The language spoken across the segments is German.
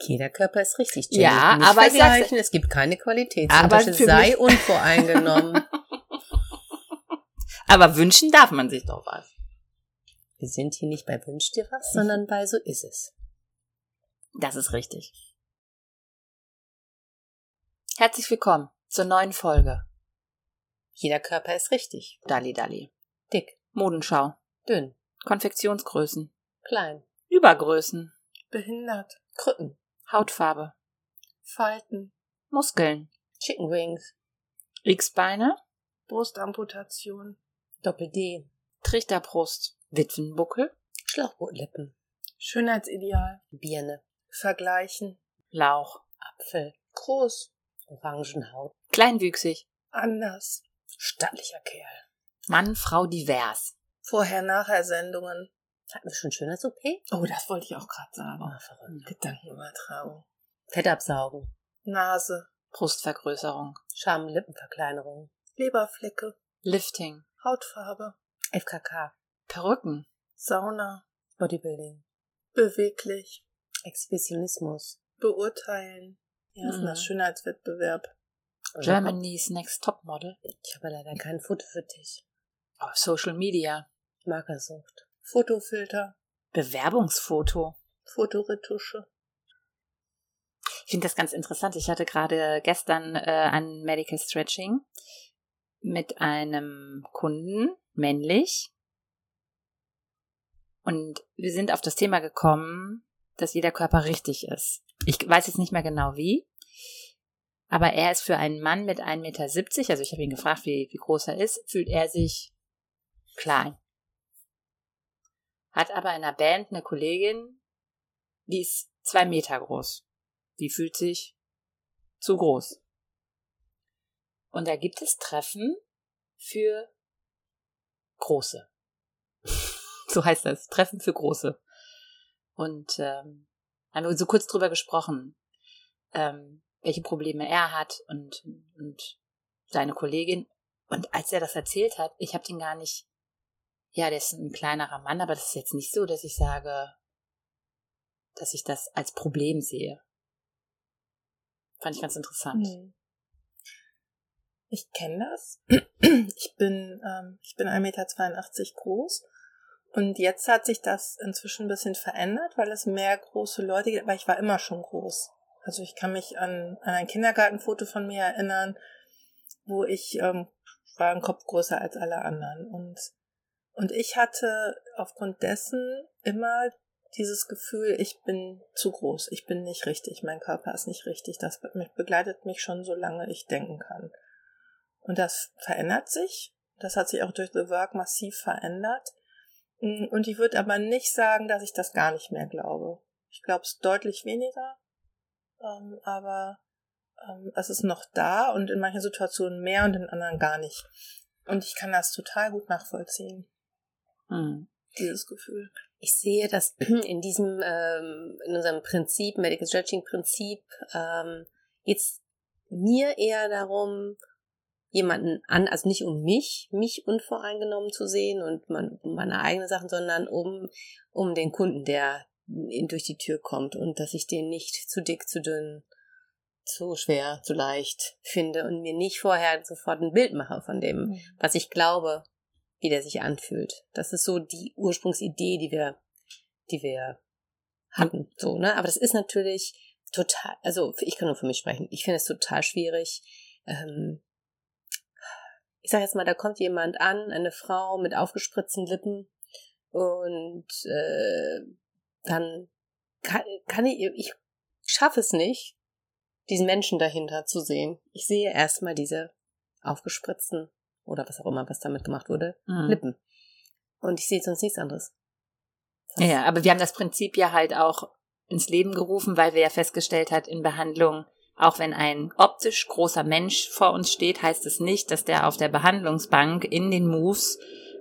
Jeder Körper ist richtig. Jenny. Ja, Nicht aber ich sag's, es gibt keine Qualitätsunterschiede. Sei unvoreingenommen. aber wünschen darf man sich doch was. Wir sind hier nicht bei Wünsch dir was, sondern bei So ist es. Das ist richtig. Herzlich willkommen zur neuen Folge. Jeder Körper ist richtig. Dalli Dalli. Dick. Modenschau. Dünn. Konfektionsgrößen. Klein. Übergrößen. Behindert. Krücken. Hautfarbe. Falten. Muskeln. Chicken Wings. X-Beine. Brustamputation. Doppel-D. Trichterbrust. Witwenbuckel. Schlauchbootlippen. Schönheitsideal. Birne. Vergleichen. Lauch. Apfel. Groß. Orangenhaut. Kleinwüchsig. Anders. Stattlicher Kerl. Mann, Frau divers. Vorher-Nachher-Sendungen. Hatten wir schon schöner OP? Oh, das wollte ich auch gerade sagen. Oh, verrückt. Gedankenübertragung. Fett absaugen. Nase. Brustvergrößerung. Schamlippenverkleinerung. Leberflecke. Lifting. Hautfarbe. FKK. Perücken. Sauna. Bodybuilding. Beweglich. Exhibitionismus. Beurteilen. Ja, ist mhm. das Schönheitswettbewerb. Germany's Next Top Model. Ich habe leider kein Foto für dich. Oh, Social Media. Markersucht. Fotofilter. Bewerbungsfoto. Fotoretusche. Ich finde das ganz interessant. Ich hatte gerade gestern äh, ein Medical Stretching mit einem Kunden, männlich. Und wir sind auf das Thema gekommen, dass jeder Körper richtig ist. Ich weiß jetzt nicht mehr genau wie, aber er ist für einen Mann mit 1,70 Meter, also ich habe ihn gefragt, wie, wie groß er ist, fühlt er sich klein. Hat aber in der Band eine Kollegin, die ist zwei Meter groß. Die fühlt sich zu groß. Und da gibt es Treffen für Große. so heißt das. Treffen für Große. Und ähm, haben wir so kurz drüber gesprochen, ähm, welche Probleme er hat und, und seine Kollegin. Und als er das erzählt hat, ich habe den gar nicht, ja, der ist ein kleinerer Mann, aber das ist jetzt nicht so, dass ich sage, dass ich das als Problem sehe. Fand ich ganz interessant. Hm. Ich kenne das. Ich bin, ähm, ich bin 1,82 Meter groß. Und jetzt hat sich das inzwischen ein bisschen verändert, weil es mehr große Leute gibt, aber ich war immer schon groß. Also ich kann mich an, an ein Kindergartenfoto von mir erinnern, wo ich ähm, war ein Kopf größer als alle anderen. Und, und ich hatte aufgrund dessen immer dieses Gefühl, ich bin zu groß, ich bin nicht richtig, mein Körper ist nicht richtig. Das begleitet mich schon, solange ich denken kann. Und das verändert sich. Das hat sich auch durch The Work massiv verändert. Und ich würde aber nicht sagen, dass ich das gar nicht mehr glaube. Ich glaube es deutlich weniger ähm, aber ähm, es ist noch da und in manchen Situationen mehr und in anderen gar nicht. Und ich kann das total gut nachvollziehen. Hm. Dieses Gefühl. Ich sehe das in diesem, ähm, in unserem Prinzip, Medical Stretching Prinzip, ähm, jetzt mir eher darum, jemanden an, also nicht um mich, mich unvoreingenommen zu sehen und man, meine eigenen Sachen, sondern um, um den Kunden, der, durch die Tür kommt und dass ich den nicht zu dick, zu dünn, zu schwer, zu leicht finde und mir nicht vorher sofort ein Bild mache von dem, mhm. was ich glaube, wie der sich anfühlt. Das ist so die Ursprungsidee, die wir, die wir hatten, so, ne? Aber das ist natürlich total, also ich kann nur für mich sprechen. Ich finde es total schwierig. Ähm, ich sag jetzt mal, da kommt jemand an, eine Frau mit aufgespritzten Lippen und äh, dann kann, kann ich, ich schaffe es nicht, diesen Menschen dahinter zu sehen. Ich sehe erstmal diese aufgespritzten oder was auch immer, was damit gemacht wurde, mhm. Lippen. Und ich sehe sonst nichts anderes. Das ja, aber wir haben das Prinzip ja halt auch ins Leben gerufen, weil wir ja festgestellt hat in Behandlung, auch wenn ein optisch großer Mensch vor uns steht, heißt es nicht, dass der auf der Behandlungsbank in den Moves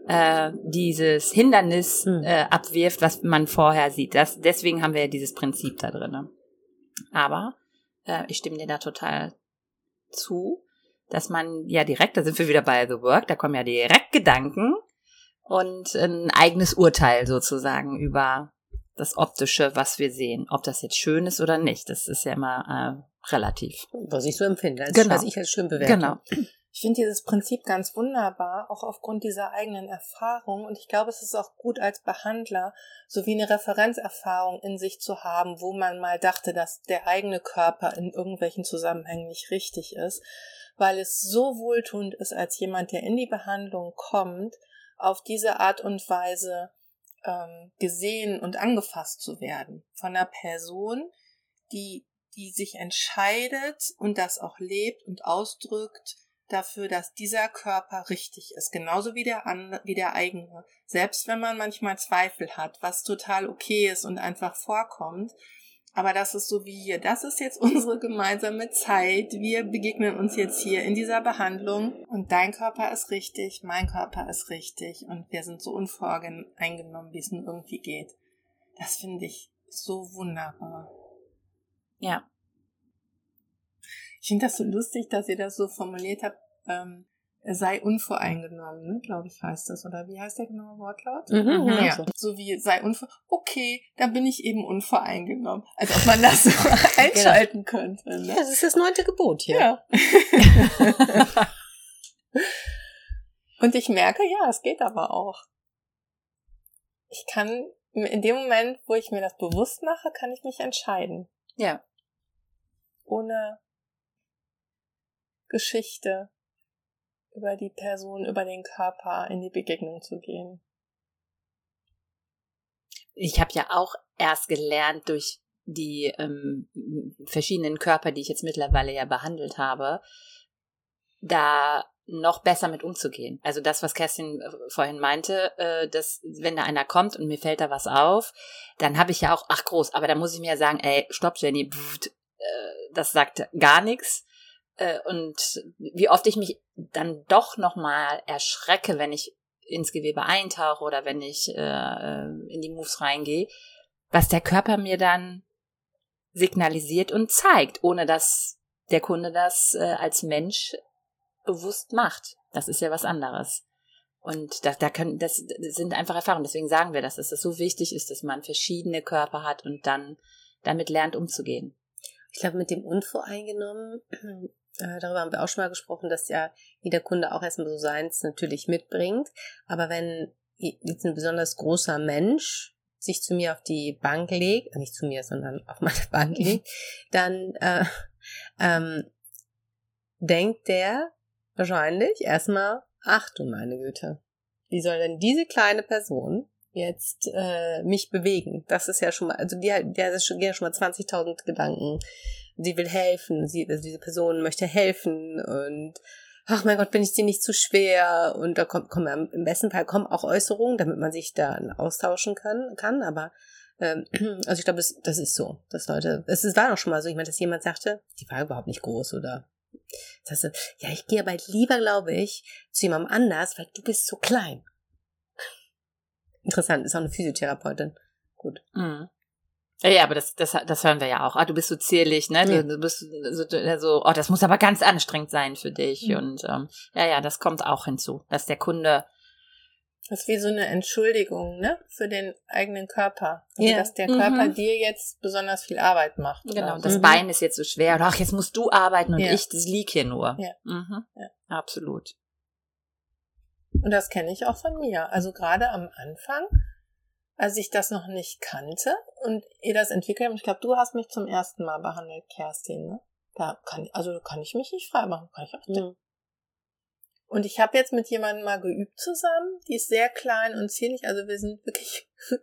äh, dieses Hindernis hm. äh, abwirft, was man vorher sieht. Das, deswegen haben wir ja dieses Prinzip da drin. Aber äh, ich stimme dir da total zu, dass man ja direkt, da sind wir wieder bei The Work, da kommen ja direkt Gedanken und ein eigenes Urteil sozusagen über das Optische, was wir sehen. Ob das jetzt schön ist oder nicht, das ist ja immer äh, relativ. Was ich so empfinde, als, Genau. was ich als schön bewerte. Genau. Ich finde dieses Prinzip ganz wunderbar, auch aufgrund dieser eigenen Erfahrung. Und ich glaube, es ist auch gut als Behandler, so wie eine Referenzerfahrung in sich zu haben, wo man mal dachte, dass der eigene Körper in irgendwelchen Zusammenhängen nicht richtig ist, weil es so wohltuend ist, als jemand, der in die Behandlung kommt, auf diese Art und Weise ähm, gesehen und angefasst zu werden von einer Person, die, die sich entscheidet und das auch lebt und ausdrückt, dafür, dass dieser Körper richtig ist, genauso wie der andere, wie der eigene. Selbst wenn man manchmal Zweifel hat, was total okay ist und einfach vorkommt. Aber das ist so wie hier. Das ist jetzt unsere gemeinsame Zeit. Wir begegnen uns jetzt hier in dieser Behandlung und dein Körper ist richtig, mein Körper ist richtig und wir sind so unvoreingenommen, wie es nur irgendwie geht. Das finde ich so wunderbar. Ja. Ich finde das so lustig, dass ihr das so formuliert habt, ähm, sei unvoreingenommen, ne? glaube ich, heißt das. Oder wie heißt der genaue Wortlaut? Mhm, Mhm. ja. Ja, so wie sei unvor. Okay, dann bin ich eben unvoreingenommen. Als ob man das so einschalten könnte. Ja, Ne? das ist das neunte Gebot hier. Ja. Und ich merke, ja, es geht aber auch. Ich kann, in dem Moment, wo ich mir das bewusst mache, kann ich mich entscheiden. Ja. ohne Geschichte über die Person, über den Körper in die Begegnung zu gehen. Ich habe ja auch erst gelernt durch die ähm, verschiedenen Körper, die ich jetzt mittlerweile ja behandelt habe, da noch besser mit umzugehen. Also das, was Kerstin äh, vorhin meinte, äh, dass wenn da einer kommt und mir fällt da was auf, dann habe ich ja auch, ach groß, aber da muss ich mir ja sagen, ey, stopp Jenny, pft, äh, das sagt gar nichts. Äh, und wie oft ich mich dann doch nochmal erschrecke, wenn ich ins Gewebe eintauche oder wenn ich äh, äh, in die Moves reingehe, was der Körper mir dann signalisiert und zeigt, ohne dass der Kunde das äh, als Mensch bewusst macht. Das ist ja was anderes. Und da, da können, das sind einfach Erfahrungen. Deswegen sagen wir das, dass es so wichtig ist, dass man verschiedene Körper hat und dann damit lernt umzugehen. Ich glaube, mit dem Unvoreingenommen, äh, darüber haben wir auch schon mal gesprochen, dass ja jeder Kunde auch erstmal so seins natürlich mitbringt. Aber wenn jetzt ein besonders großer Mensch sich zu mir auf die Bank legt, äh, nicht zu mir, sondern auf meine Bank legt, dann äh, ähm, denkt der wahrscheinlich erstmal, ach du meine Güte, wie soll denn diese kleine Person jetzt äh, mich bewegen? Das ist ja schon mal, also die, die hat schon, hat schon mal 20.000 Gedanken. Sie will helfen, sie, also diese Person möchte helfen und ach mein Gott, bin ich dir nicht zu schwer? Und da kommt, kommen im besten Fall kommen auch Äußerungen, damit man sich dann austauschen kann, kann, aber ähm, also ich glaube, das, das ist so, dass Leute, es war doch schon mal so, ich meine, dass jemand sagte, die war überhaupt nicht groß oder das heißt, ja, ich gehe aber lieber, glaube ich, zu jemandem anders, weil du bist so klein. Interessant, ist auch eine Physiotherapeutin. Gut. Mhm. Ja, ja, aber das, das, das hören wir ja auch. Ah, du bist so zierlich, ne? Ja. Du, bist so, so, oh, das muss aber ganz anstrengend sein für dich. Mhm. Und ähm, ja, ja, das kommt auch hinzu, dass der Kunde Das ist wie so eine Entschuldigung, ne? Für den eigenen Körper. Also, Ja. dass der Mhm. Körper dir jetzt besonders viel Arbeit macht. Genau, oder das so. Bein ist jetzt so schwer. Oder ach, jetzt musst du arbeiten und Ja. ich, das lieg hier nur. Ja. Mhm. Ja. Absolut. Und das kenne ich auch von mir. Also gerade am Anfang, als ich das noch nicht kannte und ihr das entwickelt habt, ich glaube, du hast mich zum ersten Mal behandelt, Kerstin, ne? Da kann, also kann ich mich nicht frei machen. Kann ich auch Mhm. Und ich habe jetzt mit jemandem mal geübt zusammen, die ist sehr klein und zierlich, also wir sind wirklich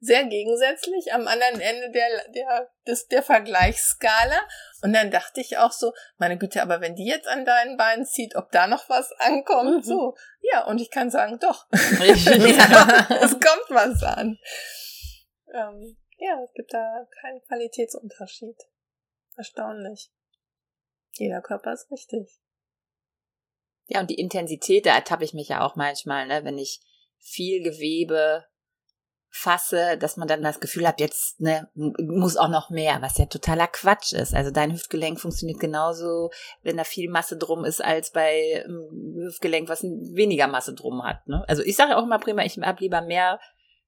sehr gegensätzlich am anderen Ende der, der, des, der Vergleichsskala. Und dann dachte ich auch so, meine Güte, aber wenn die jetzt an deinen Beinen zieht, ob da noch was ankommt, Mhm. so. Ja, und ich kann sagen, doch. Ja. es kommt was an. Ähm, ja, es gibt da keinen Qualitätsunterschied. Erstaunlich. Jeder Körper ist richtig. Ja, und die Intensität, da ertappe ich mich ja auch manchmal, ne, wenn ich viel Gewebe fasse, dass man dann das Gefühl hat, jetzt ne, muss auch noch mehr, was ja totaler Quatsch ist. Also dein Hüftgelenk funktioniert genauso, wenn da viel Masse drum ist, als bei ähm, Hüftgelenk, was weniger Masse drum hat. Ne? Also ich sage auch immer prima, ich habe lieber mehr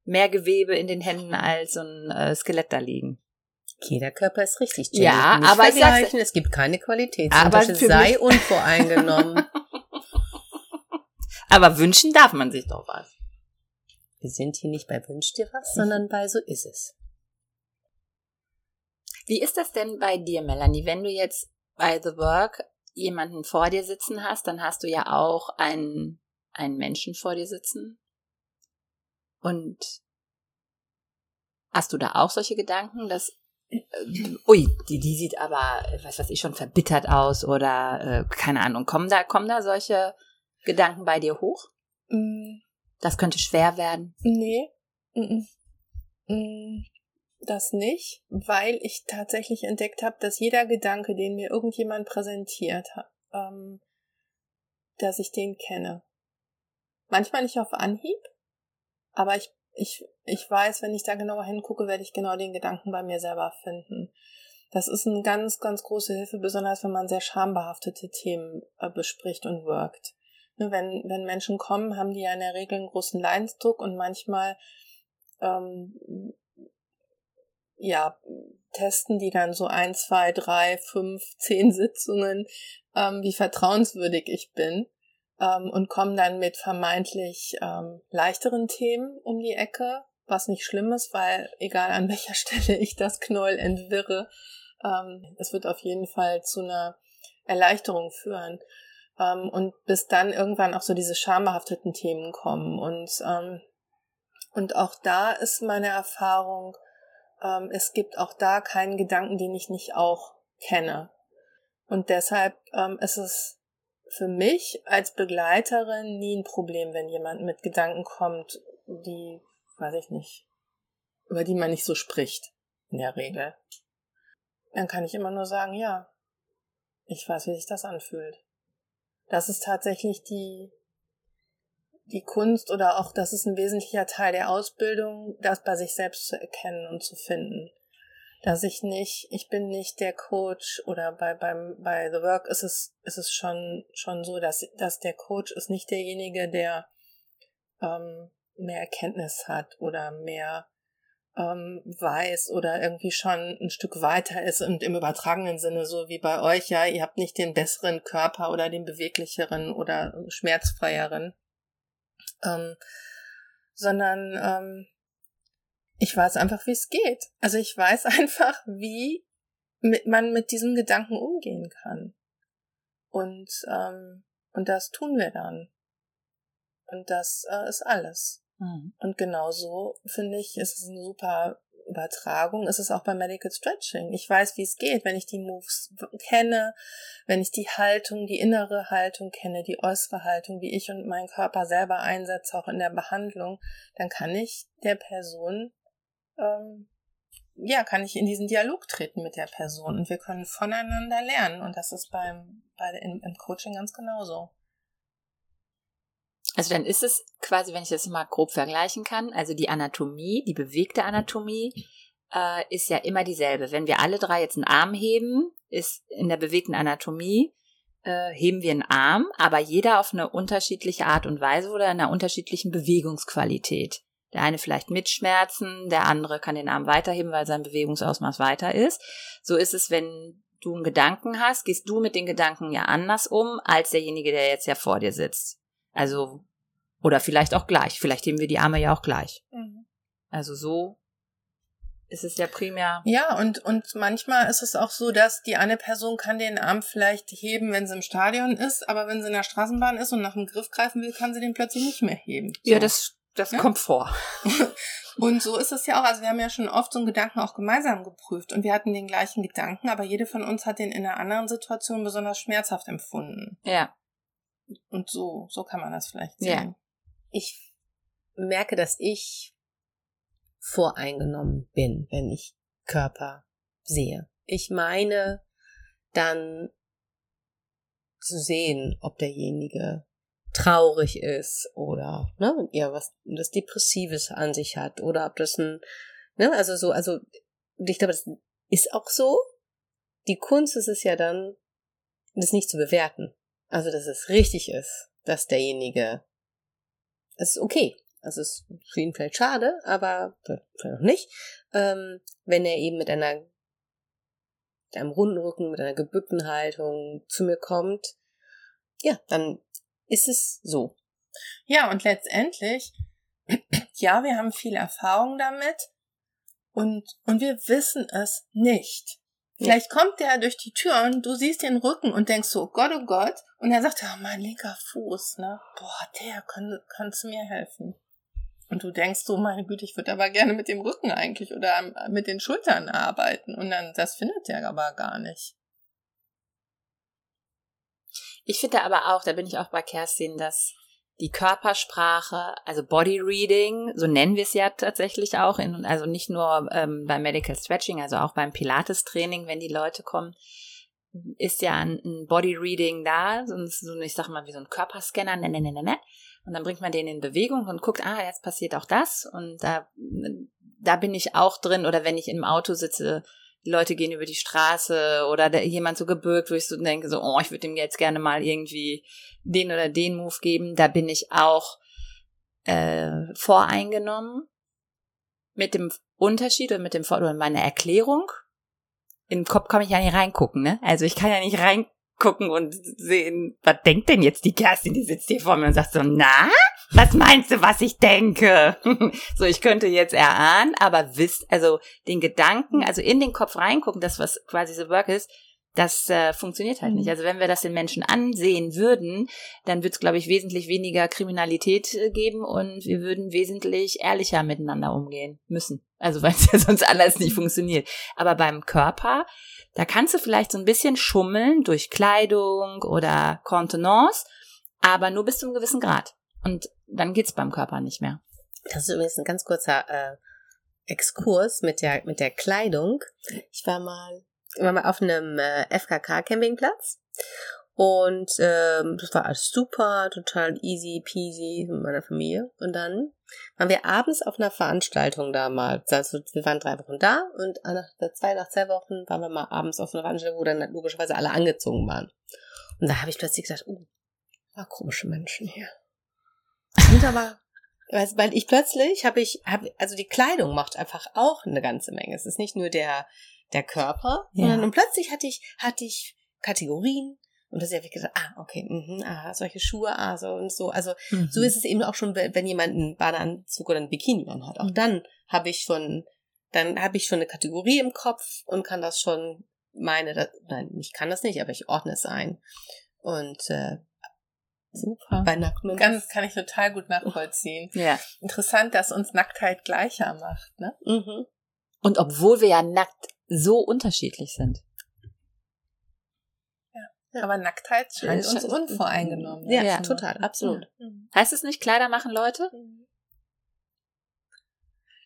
mehr Gewebe in den Händen als so ein äh, Skelett da liegen. Jeder Körper ist richtig. Jenny. Ja, Nicht aber vergleichen. es gibt keine Qualitätsunterschiede. Sei unvoreingenommen. aber wünschen darf man sich doch was. Wir sind hier nicht bei Wünsch dir was, sondern bei So ist es. Wie ist das denn bei dir, Melanie, wenn du jetzt bei The Work jemanden vor dir sitzen hast, dann hast du ja auch einen, einen Menschen vor dir sitzen. Und hast du da auch solche Gedanken, dass äh, ui, die, die sieht aber, was weiß ich, schon verbittert aus oder äh, keine Ahnung, kommen da, kommen da solche Gedanken bei dir hoch? Mm. Das könnte schwer werden. Nee. Mm -mm. Das nicht, weil ich tatsächlich entdeckt habe, dass jeder Gedanke, den mir irgendjemand präsentiert hat, ähm, dass ich den kenne. Manchmal nicht auf Anhieb, aber ich, ich, ich weiß, wenn ich da genauer hingucke, werde ich genau den Gedanken bei mir selber finden. Das ist eine ganz, ganz große Hilfe, besonders wenn man sehr schambehaftete Themen äh, bespricht und wirkt. Ne, wenn, wenn Menschen kommen, haben die ja in der Regel einen großen Leidensdruck und manchmal ähm, ja, testen die dann so ein, zwei, drei, fünf, zehn Sitzungen, ähm, wie vertrauenswürdig ich bin ähm, und kommen dann mit vermeintlich ähm, leichteren Themen um die Ecke, was nicht schlimm ist, weil egal an welcher Stelle ich das Knäuel entwirre, ähm, es wird auf jeden Fall zu einer Erleichterung führen. Ähm, und bis dann irgendwann auch so diese schambehafteten Themen kommen. Und, ähm, und auch da ist meine Erfahrung, ähm, es gibt auch da keinen Gedanken, den ich nicht auch kenne. Und deshalb ähm, ist es für mich als Begleiterin nie ein Problem, wenn jemand mit Gedanken kommt, die, weiß ich nicht, über die man nicht so spricht, in der Regel. Dann kann ich immer nur sagen, ja, ich weiß, wie sich das anfühlt. Das ist tatsächlich die, die Kunst oder auch das ist ein wesentlicher Teil der Ausbildung, das bei sich selbst zu erkennen und zu finden. Dass ich nicht, ich bin nicht der Coach oder bei, beim, bei The Work ist es, ist es schon, schon so, dass, dass der Coach ist nicht derjenige, der ähm, mehr Erkenntnis hat oder mehr ähm, weiß oder irgendwie schon ein Stück weiter ist und im übertragenen Sinne so wie bei euch, ja, ihr habt nicht den besseren Körper oder den beweglicheren oder schmerzfreieren ähm, sondern ähm, ich weiß einfach, wie es geht. Also ich weiß einfach, wie mit, man mit diesem Gedanken umgehen kann. Und, ähm, und das tun wir dann. Und das äh, ist alles. Mhm. Und genauso finde ich, ist es eine super Übertragung ist es auch beim Medical Stretching. Ich weiß, wie es geht, wenn ich die Moves kenne, wenn ich die Haltung, die innere Haltung kenne, die äußere Haltung, wie ich und mein Körper selber einsetze, auch in der Behandlung, dann kann ich der Person, ähm, ja, kann ich in diesen Dialog treten mit der Person und wir können voneinander lernen und das ist beim, bei, im, im Coaching ganz genauso. Also dann ist es quasi, wenn ich das mal grob vergleichen kann, also die Anatomie, die bewegte Anatomie äh, ist ja immer dieselbe. Wenn wir alle drei jetzt einen Arm heben, ist in der bewegten Anatomie äh, heben wir einen Arm, aber jeder auf eine unterschiedliche Art und Weise oder in einer unterschiedlichen Bewegungsqualität. Der eine vielleicht mit Schmerzen, der andere kann den Arm weiterheben, weil sein Bewegungsausmaß weiter ist. So ist es, wenn du einen Gedanken hast, gehst du mit den Gedanken ja anders um als derjenige, der jetzt ja vor dir sitzt. Also, oder vielleicht auch gleich. Vielleicht heben wir die Arme ja auch gleich. Mhm. Also so ist es ja primär. Ja, und, und manchmal ist es auch so, dass die eine Person kann den Arm vielleicht heben, wenn sie im Stadion ist, aber wenn sie in der Straßenbahn ist und nach dem Griff greifen will, kann sie den plötzlich nicht mehr heben. So. Ja, das, das ja? kommt vor. und so ist es ja auch. Also wir haben ja schon oft so einen Gedanken auch gemeinsam geprüft und wir hatten den gleichen Gedanken, aber jede von uns hat den in einer anderen Situation besonders schmerzhaft empfunden. Ja. Und so, so kann man das vielleicht sehen. Ja. Ich merke, dass ich voreingenommen bin, wenn ich Körper sehe. Ich meine dann zu sehen, ob derjenige traurig ist oder ne, ja was das Depressives an sich hat oder ob das ein ne, also so also ich glaube das ist auch so. Die Kunst ist es ja dann, das nicht zu bewerten. Also, dass es richtig ist, dass derjenige, es ist okay. also es ist für ihn vielleicht schade, aber vielleicht auch nicht, ähm, wenn er eben mit einer mit einem runden Rücken, mit einer gebückten Haltung zu mir kommt, ja, dann ist es so. Ja, und letztendlich, ja, wir haben viel Erfahrung damit und, und wir wissen es nicht. Vielleicht kommt der durch die Tür und du siehst den Rücken und denkst so, Gott, oh Gott. Und er sagt, ja, mein linker Fuß, ne? Boah, der kann, kannst mir helfen. Und du denkst so, meine Güte, ich würde aber gerne mit dem Rücken eigentlich oder mit den Schultern arbeiten. Und dann, das findet der aber gar nicht. Ich finde aber auch, da bin ich auch bei Kerstin, dass die Körpersprache, also Body Reading, so nennen wir es ja tatsächlich auch, in, also nicht nur ähm, beim Medical Stretching, also auch beim Pilates-Training, wenn die Leute kommen, ist ja ein, ein Body Reading da, so, so, ich sag mal wie so ein Körperscanner, ne, ne, ne, ne, ne. Und dann bringt man den in Bewegung und guckt, ah, jetzt passiert auch das. Und da, da bin ich auch drin. Oder wenn ich im Auto sitze, die Leute gehen über die Straße oder jemand so gebürgt, wo ich so denke, so, oh, ich würde ihm jetzt gerne mal irgendwie den oder den Move geben. Da bin ich auch äh, voreingenommen mit dem Unterschied oder mit dem oder meiner Erklärung. Im Kopf kann ich ja nicht reingucken, ne? Also ich kann ja nicht reingucken und sehen, was denkt denn jetzt die Kerstin, die sitzt hier vor mir und sagt so, na, was meinst du, was ich denke? so, ich könnte jetzt erahnen, aber wisst, also den Gedanken, also in den Kopf reingucken, das was quasi The Work ist, das äh, funktioniert halt nicht. Mhm. Also wenn wir das den Menschen ansehen würden, dann wird es, glaube ich, wesentlich weniger Kriminalität äh, geben und wir würden wesentlich ehrlicher miteinander umgehen müssen. Also weil es ja sonst alles nicht funktioniert. Aber beim Körper, da kannst du vielleicht so ein bisschen schummeln durch Kleidung oder Kontenance, aber nur bis zu einem gewissen Grad. Und dann geht's beim Körper nicht mehr. Das ist übrigens ein ganz kurzer äh, Exkurs mit der mit der Kleidung. Ich war mal war mal auf einem äh, FKK Campingplatz und ähm, das war alles super, total easy peasy mit meiner Familie. Und dann waren wir abends auf einer Veranstaltung da mal. Also wir waren drei Wochen da und nach zwei, nach zwei Wochen waren wir mal abends auf einer Veranstaltung, wo dann logischerweise alle angezogen waren. Und da habe ich plötzlich gesagt, oh, war komische Menschen hier. Und aber, weil ich plötzlich habe ich, hab, also die Kleidung macht einfach auch eine ganze Menge. Es ist nicht nur der, der Körper, ja. sondern und plötzlich hatte ich, hatte ich Kategorien, und das habe ich gesagt, ah, okay, mh, ah, solche Schuhe, ah, so und so. Also mhm. so ist es eben auch schon, wenn jemand einen Badeanzug oder ein Bikini anhat. Auch mhm. dann habe ich schon, dann habe ich schon eine Kategorie im Kopf und kann das schon meine, das, nein, ich kann das nicht, aber ich ordne es ein. Und äh, Super. Bei Nacktment. Ganz, kann ich total gut nachvollziehen. ja. Interessant, dass uns Nacktheit gleicher macht, ne? Mhm. Und obwohl wir ja nackt so unterschiedlich sind. Ja. Aber Nacktheit scheint uns unvoreingenommen. Ja, ja, total, absolut. Ja. Heißt es nicht, Kleider machen Leute? Mhm.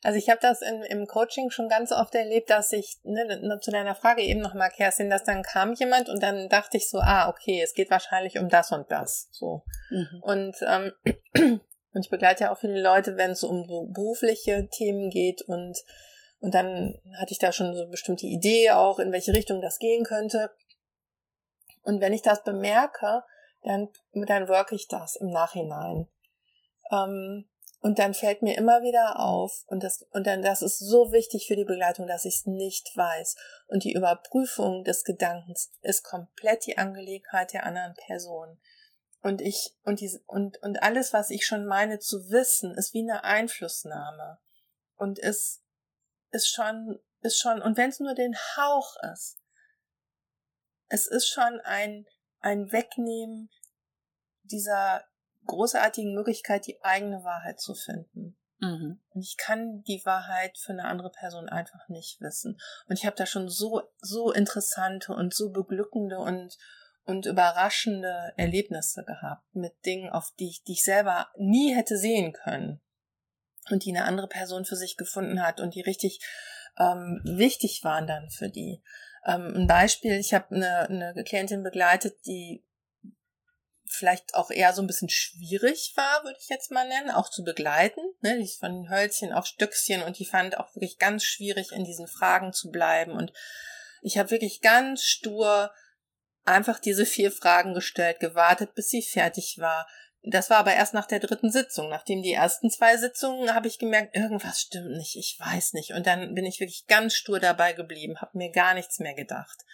Also ich habe das in, im Coaching schon ganz oft erlebt, dass ich, ne, zu deiner Frage eben nochmal, Kerstin, dass dann kam jemand und dann dachte ich so, ah, okay, es geht wahrscheinlich um das und das. So. Mhm. Und, ähm, und ich begleite ja auch viele Leute, wenn es um so berufliche Themen geht und, und dann hatte ich da schon so eine bestimmte Idee auch, in welche Richtung das gehen könnte. Und wenn ich das bemerke, dann, dann work ich das im Nachhinein. Ähm, und dann fällt mir immer wieder auf, und das, und dann, das ist so wichtig für die Begleitung, dass ich es nicht weiß. Und die Überprüfung des Gedankens ist komplett die Angelegenheit der anderen Person. Und ich, und diese, und, und alles, was ich schon meine zu wissen, ist wie eine Einflussnahme. Und ist, ist schon, ist schon, und wenn es nur den Hauch ist, es ist schon ein, ein Wegnehmen dieser, großartigen Möglichkeit, die eigene Wahrheit zu finden. Mhm. Und ich kann die Wahrheit für eine andere Person einfach nicht wissen. Und ich habe da schon so, so interessante und so beglückende und, und überraschende Erlebnisse gehabt mit Dingen, auf die ich, die ich selber nie hätte sehen können. Und die eine andere Person für sich gefunden hat und die richtig ähm, wichtig waren dann für die. Ähm, ein Beispiel, ich habe eine, eine Klientin begleitet, die vielleicht auch eher so ein bisschen schwierig war, würde ich jetzt mal nennen, auch zu begleiten. Ne? Die ist von Hölzchen auf Stöckchen und die fand auch wirklich ganz schwierig, in diesen Fragen zu bleiben. Und ich habe wirklich ganz stur einfach diese vier Fragen gestellt, gewartet, bis sie fertig war, das war aber erst nach der dritten Sitzung. Nachdem die ersten zwei Sitzungen habe ich gemerkt, irgendwas stimmt nicht, ich weiß nicht. Und dann bin ich wirklich ganz stur dabei geblieben, habe mir gar nichts mehr gedacht.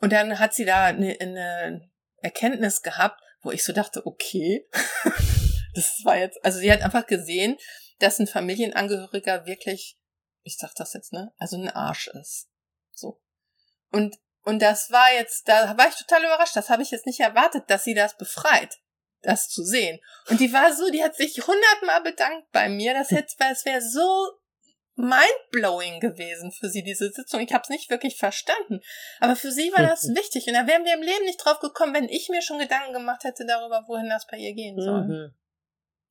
Und dann hat sie da eine, eine Erkenntnis gehabt, wo ich so dachte, okay, das war jetzt, also sie hat einfach gesehen, dass ein Familienangehöriger wirklich, ich sag das jetzt, ne, also ein Arsch ist. So. Und, und das war jetzt, da war ich total überrascht, das habe ich jetzt nicht erwartet, dass sie das befreit, das zu sehen. Und die war so, die hat sich hundertmal bedankt bei mir, das hätte, es wäre so mindblowing gewesen für sie, diese Sitzung. Ich habe es nicht wirklich verstanden. Aber für sie war das wichtig. Und da wären wir im Leben nicht drauf gekommen, wenn ich mir schon Gedanken gemacht hätte darüber, wohin das bei ihr gehen soll. Mhm.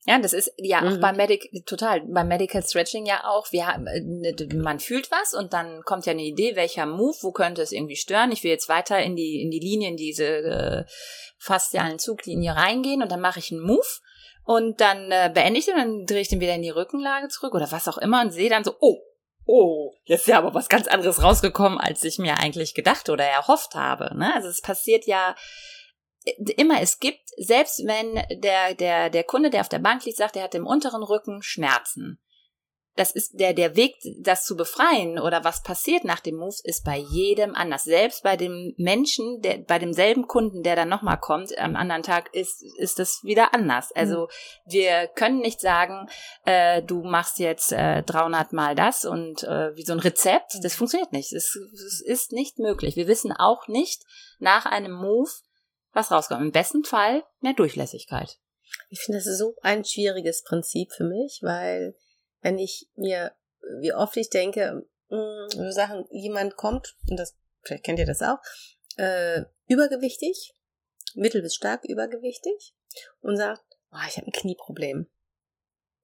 Ja, das ist ja auch mhm. beim Medic total beim Medical Stretching ja auch. Wir haben, äh, ne, man fühlt was und dann kommt ja eine Idee, welcher Move, wo könnte es irgendwie stören. Ich will jetzt weiter in die in die Linie, in diese äh, faszialen Zuglinie reingehen und dann mache ich einen Move und dann äh, beende ich den, dann drehe ich den wieder in die Rückenlage zurück oder was auch immer und sehe dann so, oh, oh, jetzt ist ja aber was ganz anderes rausgekommen, als ich mir eigentlich gedacht oder erhofft habe. Ne? Also es passiert ja immer, es gibt, selbst wenn der, der, der Kunde, der auf der Bank liegt, sagt, er hat im unteren Rücken Schmerzen. Das ist der, der Weg, das zu befreien oder was passiert nach dem Move, ist bei jedem anders. Selbst bei dem Menschen, der, bei demselben Kunden, der dann nochmal kommt, am anderen Tag ist, ist das wieder anders. Also, mhm. wir können nicht sagen, äh, du machst jetzt äh, 300 mal das und äh, wie so ein Rezept. Das funktioniert nicht. Es, es ist nicht möglich. Wir wissen auch nicht nach einem Move, was rauskommt. Im besten Fall mehr Durchlässigkeit. Ich finde, das ist so ein schwieriges Prinzip für mich, weil wenn ich mir, wie oft ich denke, mh, mm, so Sachen, jemand kommt, und das, vielleicht kennt ihr das auch, äh, übergewichtig, mittel bis stark übergewichtig und sagt, oh, ich habe ein Knieproblem.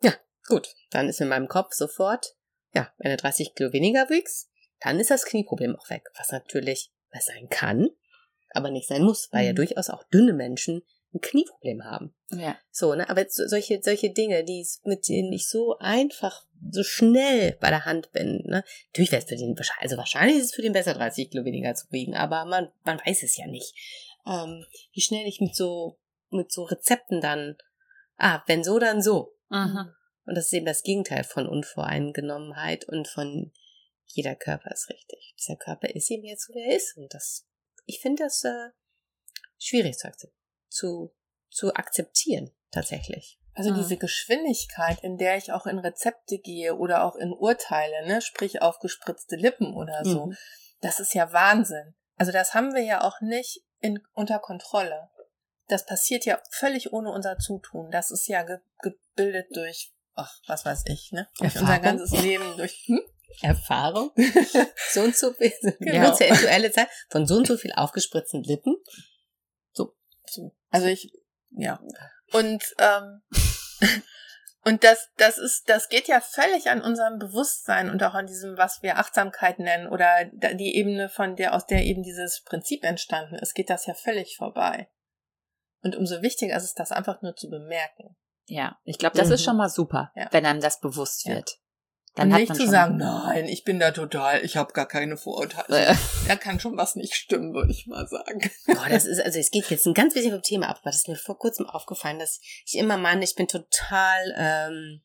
Ja, gut, dann ist in meinem Kopf sofort, ja, wenn du 30 Kilo weniger wiegst, dann ist das Knieproblem auch weg, was natürlich was sein kann, aber nicht sein muss, weil mhm. ja durchaus auch dünne Menschen ein Knieproblem haben. Ja. So, ne? Aber solche, solche Dinge, die mit denen ich so einfach, so schnell bei der Hand bin, ne? Natürlich wäre es für den, also wahrscheinlich ist es für den besser, 30 Kilo weniger zu wiegen, aber man, man weiß es ja nicht. Ähm, wie schnell ich mit so, mit so Rezepten dann, ah, wenn so, dann so. Mhm. Und das ist eben das Gegenteil von Unvoreingenommenheit und von jeder Körper ist richtig. Dieser Körper ist eben jetzt, wie er ist. Und das ich finde das äh, schwierig zu, zu, zu akzeptieren, tatsächlich. Also mhm. diese Geschwindigkeit, in der ich auch in Rezepte gehe oder auch in Urteile, ne, sprich aufgespritzte Lippen oder so, mhm. das ist ja Wahnsinn. Also das haben wir ja auch nicht in, unter Kontrolle. Das passiert ja völlig ohne unser Zutun. Das ist ja ge, gebildet durch, ach, was weiß ich, ne? Durch unser ganzes Leben, durch, hm? Erfahrung. so und so viel, genau. prozentuelle Zahl von so und so viel aufgespritzten Lippen. So, so. Also ich, ja. Und, ähm, und das, das ist, das geht ja völlig an unserem Bewusstsein und auch an diesem, was wir Achtsamkeit nennen oder die Ebene, von der, aus der eben dieses Prinzip entstanden ist, geht das ja völlig vorbei. Und umso wichtiger ist es, das einfach nur zu bemerken. Ja, ich glaube, das mhm. ist schon mal super, ja. wenn einem das bewusst wird. Dann und nicht zu sagen, nein, ich bin da total, ich habe gar keine Vorurteile. Ja. Da kann schon was nicht stimmen, würde ich mal sagen. Boah, das ist, also es geht jetzt ein ganz bisschen vom Thema ab, aber das ist mir vor kurzem aufgefallen, dass ich immer meine, ich bin total ähm,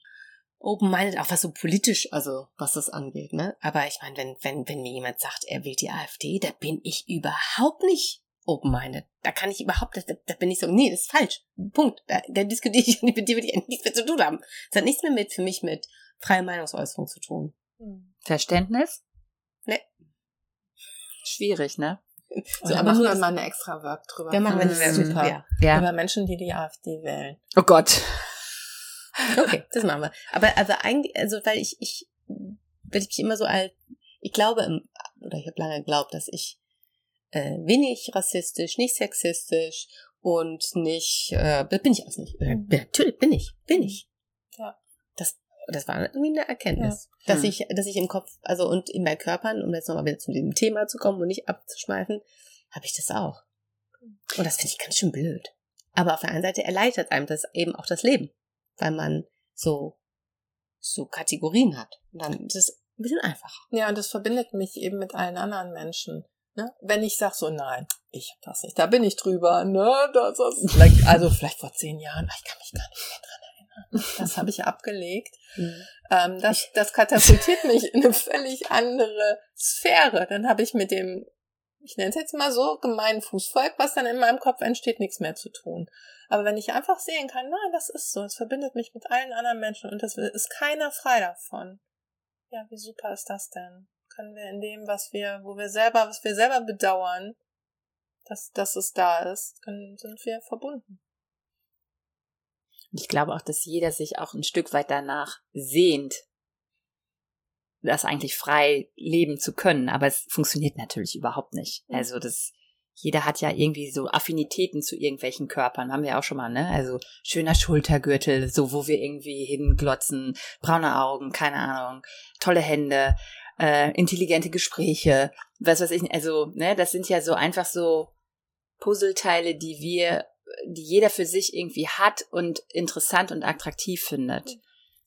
open-minded, auch was so politisch, also was das angeht, ne? Aber ich meine, wenn, wenn, wenn mir jemand sagt, er wählt die AfD, da bin ich überhaupt nicht open-minded. Da kann ich überhaupt, da, da bin ich so, nee, das ist falsch. Punkt. Da, da diskutiere ich mit dir will ich nichts mehr zu tun haben. Das hat nichts mehr mit, für mich mit freie Meinungsäußerung zu tun. Hm. Verständnis? Nee. Schwierig, ne? So, aber machen wir mal eine extra Work drüber. Wir machen das mhm. super. Ja. ja. Über Menschen, die die AfD wählen. Oh Gott. Okay, das machen wir. Aber also eigentlich, also weil ich ich weil ich mich immer so als ich glaube oder ich habe lange geglaubt, dass ich äh, wenig rassistisch, nicht sexistisch und nicht äh, bin ich alles nicht. Äh, natürlich bin ich, bin ich. Das war irgendwie eine Erkenntnis, ja. dass hm. ich, dass ich im Kopf, also und in meinen Körpern, um jetzt nochmal wieder zu dem Thema zu kommen und nicht abzuschmeißen, habe ich das auch. Und das finde ich ganz schön blöd. Aber auf der einen Seite erleichtert einem das eben auch das Leben, weil man so, so Kategorien hat. Und dann ist es ein bisschen einfacher. Ja, und das verbindet mich eben mit allen anderen Menschen. Ne? Wenn ich sage so, nein, ich hab das nicht. Da bin ich drüber, ne? Das ist vielleicht, also vielleicht vor zehn Jahren, ich kann mich gar nicht mehr dran. Das habe ich abgelegt. Mhm. Ähm, das, das katapultiert mich in eine völlig andere Sphäre. Dann habe ich mit dem, ich nenne es jetzt mal so, gemeinen Fußvolk, was dann in meinem Kopf entsteht, nichts mehr zu tun. Aber wenn ich einfach sehen kann, nein, das ist so, es verbindet mich mit allen anderen Menschen und das ist keiner frei davon. Ja, wie super ist das denn? Können wir in dem, was wir, wo wir selber, was wir selber bedauern, dass, dass es da ist, können, sind wir verbunden. Und ich glaube auch, dass jeder sich auch ein Stück weit danach sehnt, das eigentlich frei leben zu können. Aber es funktioniert natürlich überhaupt nicht. Also das, jeder hat ja irgendwie so Affinitäten zu irgendwelchen Körpern, haben wir auch schon mal, ne? Also schöner Schultergürtel, so wo wir irgendwie hinglotzen, braune Augen, keine Ahnung, tolle Hände, äh, intelligente Gespräche, was weiß ich, also, ne, das sind ja so einfach so Puzzleteile, die wir, die jeder für sich irgendwie hat und interessant und attraktiv findet.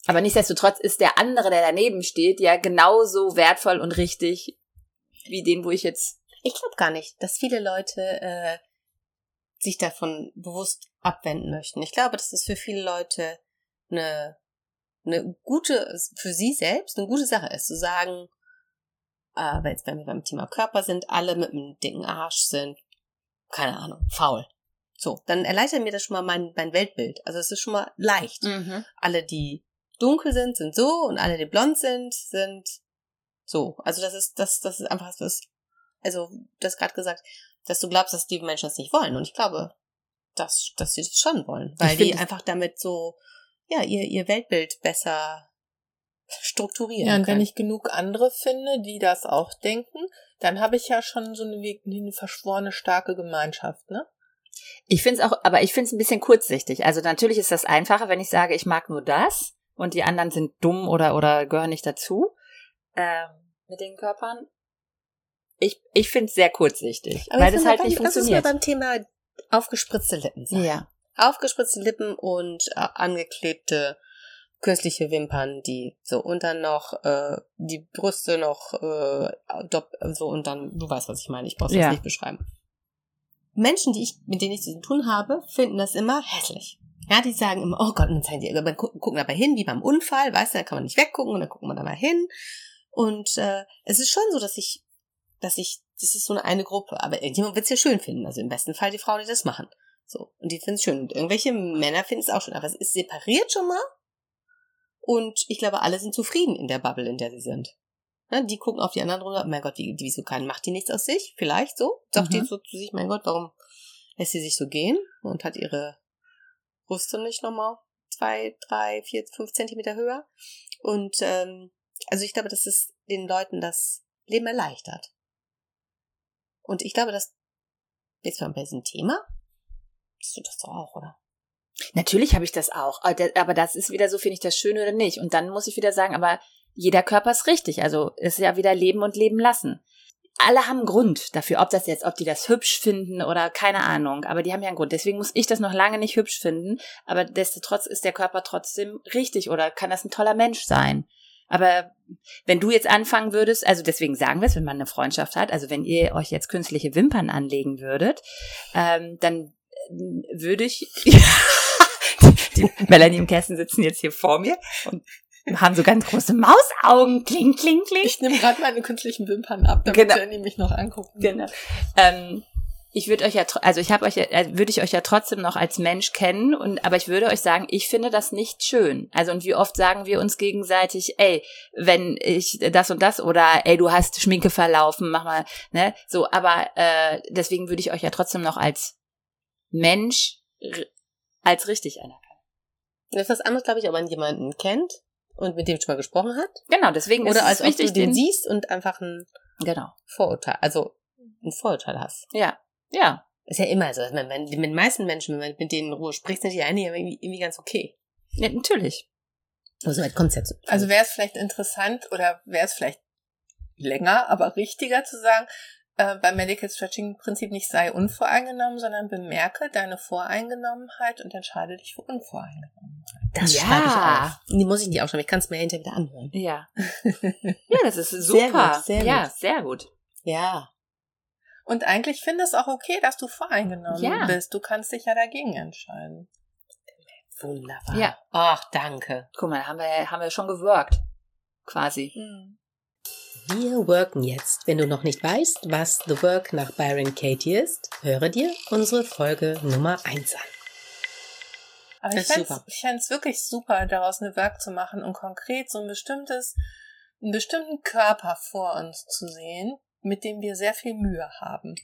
Aber nichtsdestotrotz ist der andere, der daneben steht, ja genauso wertvoll und richtig wie den, wo ich jetzt. Ich glaube gar nicht, dass viele Leute äh, sich davon bewusst abwenden möchten. Ich glaube, dass es für viele Leute eine, eine gute, für sie selbst eine gute Sache ist, zu sagen, äh, weil jetzt wenn wir beim Thema Körper sind, alle mit einem dicken Arsch sind, keine Ahnung, faul. So, dann erleichtert mir das schon mal mein, mein Weltbild. Also es ist schon mal leicht. Alle, die dunkel sind, sind so und alle, die blond sind, sind so. Also das ist, das, das ist einfach das, also du hast gerade gesagt, dass du glaubst, dass die Menschen das nicht wollen. Und ich glaube, dass, dass sie das schon wollen. Weil die einfach damit so, ja, ihr, ihr Weltbild besser strukturieren Ja, und wenn können. ich genug andere finde, die das auch denken, dann habe ich ja schon so eine, eine verschworene starke Gemeinschaft, ne? Ich finde es auch, aber ich finde es ein bisschen kurzsichtig. Also natürlich ist das einfacher, wenn ich sage, ich mag nur das und die anderen sind dumm oder, oder gehören nicht dazu ähm, mit den Körpern. Ich, ich finde es sehr kurzsichtig, Aber weil das halt beim- nicht lass uns mal funktioniert. beim Thema aufgespritzte Lippen sein. Ja. Aufgespritzte Lippen und äh, angeklebte künstliche Wimpern, die so und dann noch äh, die Brüste noch äh, so und dann du weißt, was ich meine. Ich brauche es Ja. jetzt nicht beschreiben. Menschen, die ich mit denen ich zu tun habe, finden das immer hässlich. Ja, die sagen immer, oh Gott, dann zeigen die, dann gucken, dabei hin, wie beim Unfall, weißt du, da kann man nicht weggucken und dann gucken wir da mal hin. Und äh, es ist schon so, dass ich, dass ich, das ist so eine, eine Gruppe, aber irgendjemand wird es ja schön finden. Also im besten Fall die Frauen, die das machen. So. Und die finden es schön. Und irgendwelche Männer finden es auch schön. Aber es ist separiert schon mal. Und ich glaube, alle sind zufrieden in der Bubble, in der sie sind. Ne, die gucken auf die anderen runter. Mein Gott, wie, wieso kann, macht die nichts aus sich? Vielleicht so. Sagt Mhm. die so zu sich, mein Gott, warum lässt sie sich so gehen? Und hat ihre Brüste nicht nochmal zwei, drei, vier, fünf Zentimeter höher. Und ähm, also ich glaube, dass es den Leuten das Leben erleichtert. Und ich glaube, dass jetzt mal bei diesem Thema, hast du das doch auch, oder? Natürlich habe ich das auch. Aber da- aber das ist wieder so, finde ich das schön oder nicht. Und dann muss ich wieder sagen, aber jeder Körper ist richtig. Also ist ja wieder Leben und Leben lassen. Alle haben einen Grund dafür, ob das jetzt, ob die das hübsch finden oder keine Ahnung. Aber die haben ja einen Grund. Deswegen muss ich das noch lange nicht hübsch finden. Aber destotrotz ist der Körper trotzdem richtig oder kann das ein toller Mensch sein. Aber wenn du jetzt anfangen würdest, also deswegen sagen wir es, wenn man eine Freundschaft hat, also wenn ihr euch jetzt künstliche Wimpern anlegen würdet, ähm, dann äh, würde ich die Melanie und Kerstin sitzen jetzt hier vor mir und haben so ganz große Mausaugen. Kling, kling, kling. Ich nehme gerade meine künstlichen Wimpern ab, damit Genau. Jenny mich noch angucken. Genau. Ähm, ich würde euch ja, also ich habe euch, ja, äh, würde ich euch ja trotzdem noch als Mensch kennen und, aber ich würde euch sagen, ich finde das nicht schön. Also und wie oft sagen wir uns gegenseitig, ey, wenn ich das und das oder ey, du hast Schminke verlaufen, mach mal, ne, so. Aber äh, deswegen würde ich euch ja trotzdem noch als Mensch als richtig anerkennen. Das ist was anderes, glaube ich, ob man jemanden kennt und mit dem schon mal gesprochen hat. Genau, deswegen ist Oder als es ob wichtig, du den siehst und einfach ein Genau. Vorurteil, also ein Vorurteil hast. Ja, ja. Ist ja immer so. Wenn, wenn, mit den meisten Menschen, wenn man mit denen in Ruhe spricht, sind die eigentlich irgendwie, irgendwie ganz okay. ja natürlich. Aber so weit kommt's ja zu. Also wäre es vielleicht interessant oder wäre es vielleicht länger, aber richtiger zu sagen, äh, beim Medical Stretching Prinzip nicht sei unvoreingenommen, sondern bemerke deine Voreingenommenheit und entscheide dich für Unvoreingenommenheit. das Ja. schreibe ich auf. Die muss ich nicht aufschreiben, ich kann es mir hinterher wieder anhören. Ja. Ja, das ist super. gut, sehr ja, gut. sehr gut. Ja. Und eigentlich finde es auch okay, dass du voreingenommen Ja. bist. Du kannst dich ja dagegen entscheiden. Wunderbar. Ja. Ach, danke. Guck mal, haben wir, haben wir schon geworkt. Quasi. Wir worken jetzt. Wenn du noch nicht weißt, was The Work nach Byron Katie ist, höre dir unsere Folge Nummer 1 an. Aber Das ich fände fänd's wirklich super, daraus eine Werk zu machen und konkret so ein bestimmtes, einen bestimmten Körper vor uns zu sehen, mit dem wir sehr viel Mühe haben.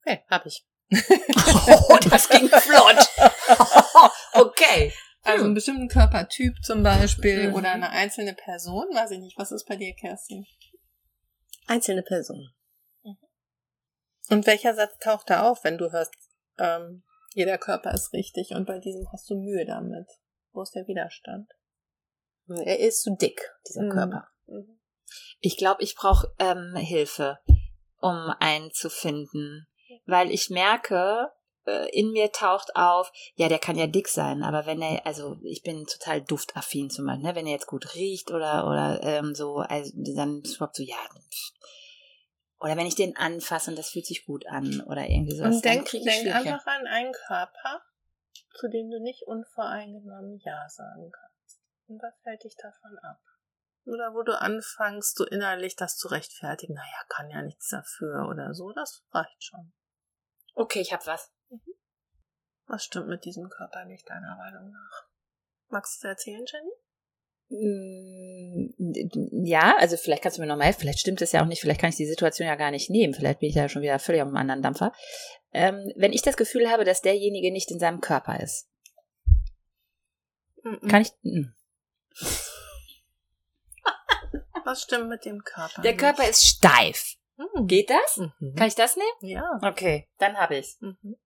Okay, hab ich. Oh, das ging flott. okay. Also einen bestimmten Körpertyp zum Beispiel Mhm. oder eine einzelne Person. Weiß ich nicht, was ist bei dir, Kerstin? Einzelne Person. Und welcher Satz taucht da auf, wenn du hörst, ähm, jeder Körper ist richtig und bei diesem hast du Mühe damit? Wo ist der Widerstand? Er ist zu dick, dieser Mhm. Körper. Ich glaube, ich brauche ähm, Hilfe, um einen zu finden. Weil ich merke, in mir taucht auf, ja, der kann ja dick sein, aber wenn er, also ich bin total duftaffin zum Beispiel, ne? wenn er jetzt gut riecht oder oder ähm, so, also dann ist überhaupt so, ja. Oder wenn ich den anfasse und das fühlt sich gut an oder irgendwie sowas. Und dann denk, denk einfach an einen Körper, zu dem du nicht unvoreingenommen Ja sagen kannst. Und was hält dich davon ab? Oder wo du anfängst, so innerlich das zu rechtfertigen, naja, kann ja nichts dafür oder so, das reicht schon. Okay, ich hab was. Was stimmt mit diesem Körper nicht deiner Meinung nach? Magst du es erzählen, Jenny? Mm, Ja, also vielleicht kannst du mir nochmal helfen, vielleicht stimmt es ja auch nicht, vielleicht kann ich die Situation ja gar nicht nehmen, vielleicht bin ich ja schon wieder völlig auf einem anderen Dampfer. Ähm, wenn ich das Gefühl habe, dass derjenige nicht in seinem Körper ist, Mhm. kann ich. mm. Was stimmt mit dem Körper? Der nicht? Körper ist steif. Mhm. Geht das? Mhm. Kann ich das nehmen? Ja. Okay, dann habe ich's. Mhm.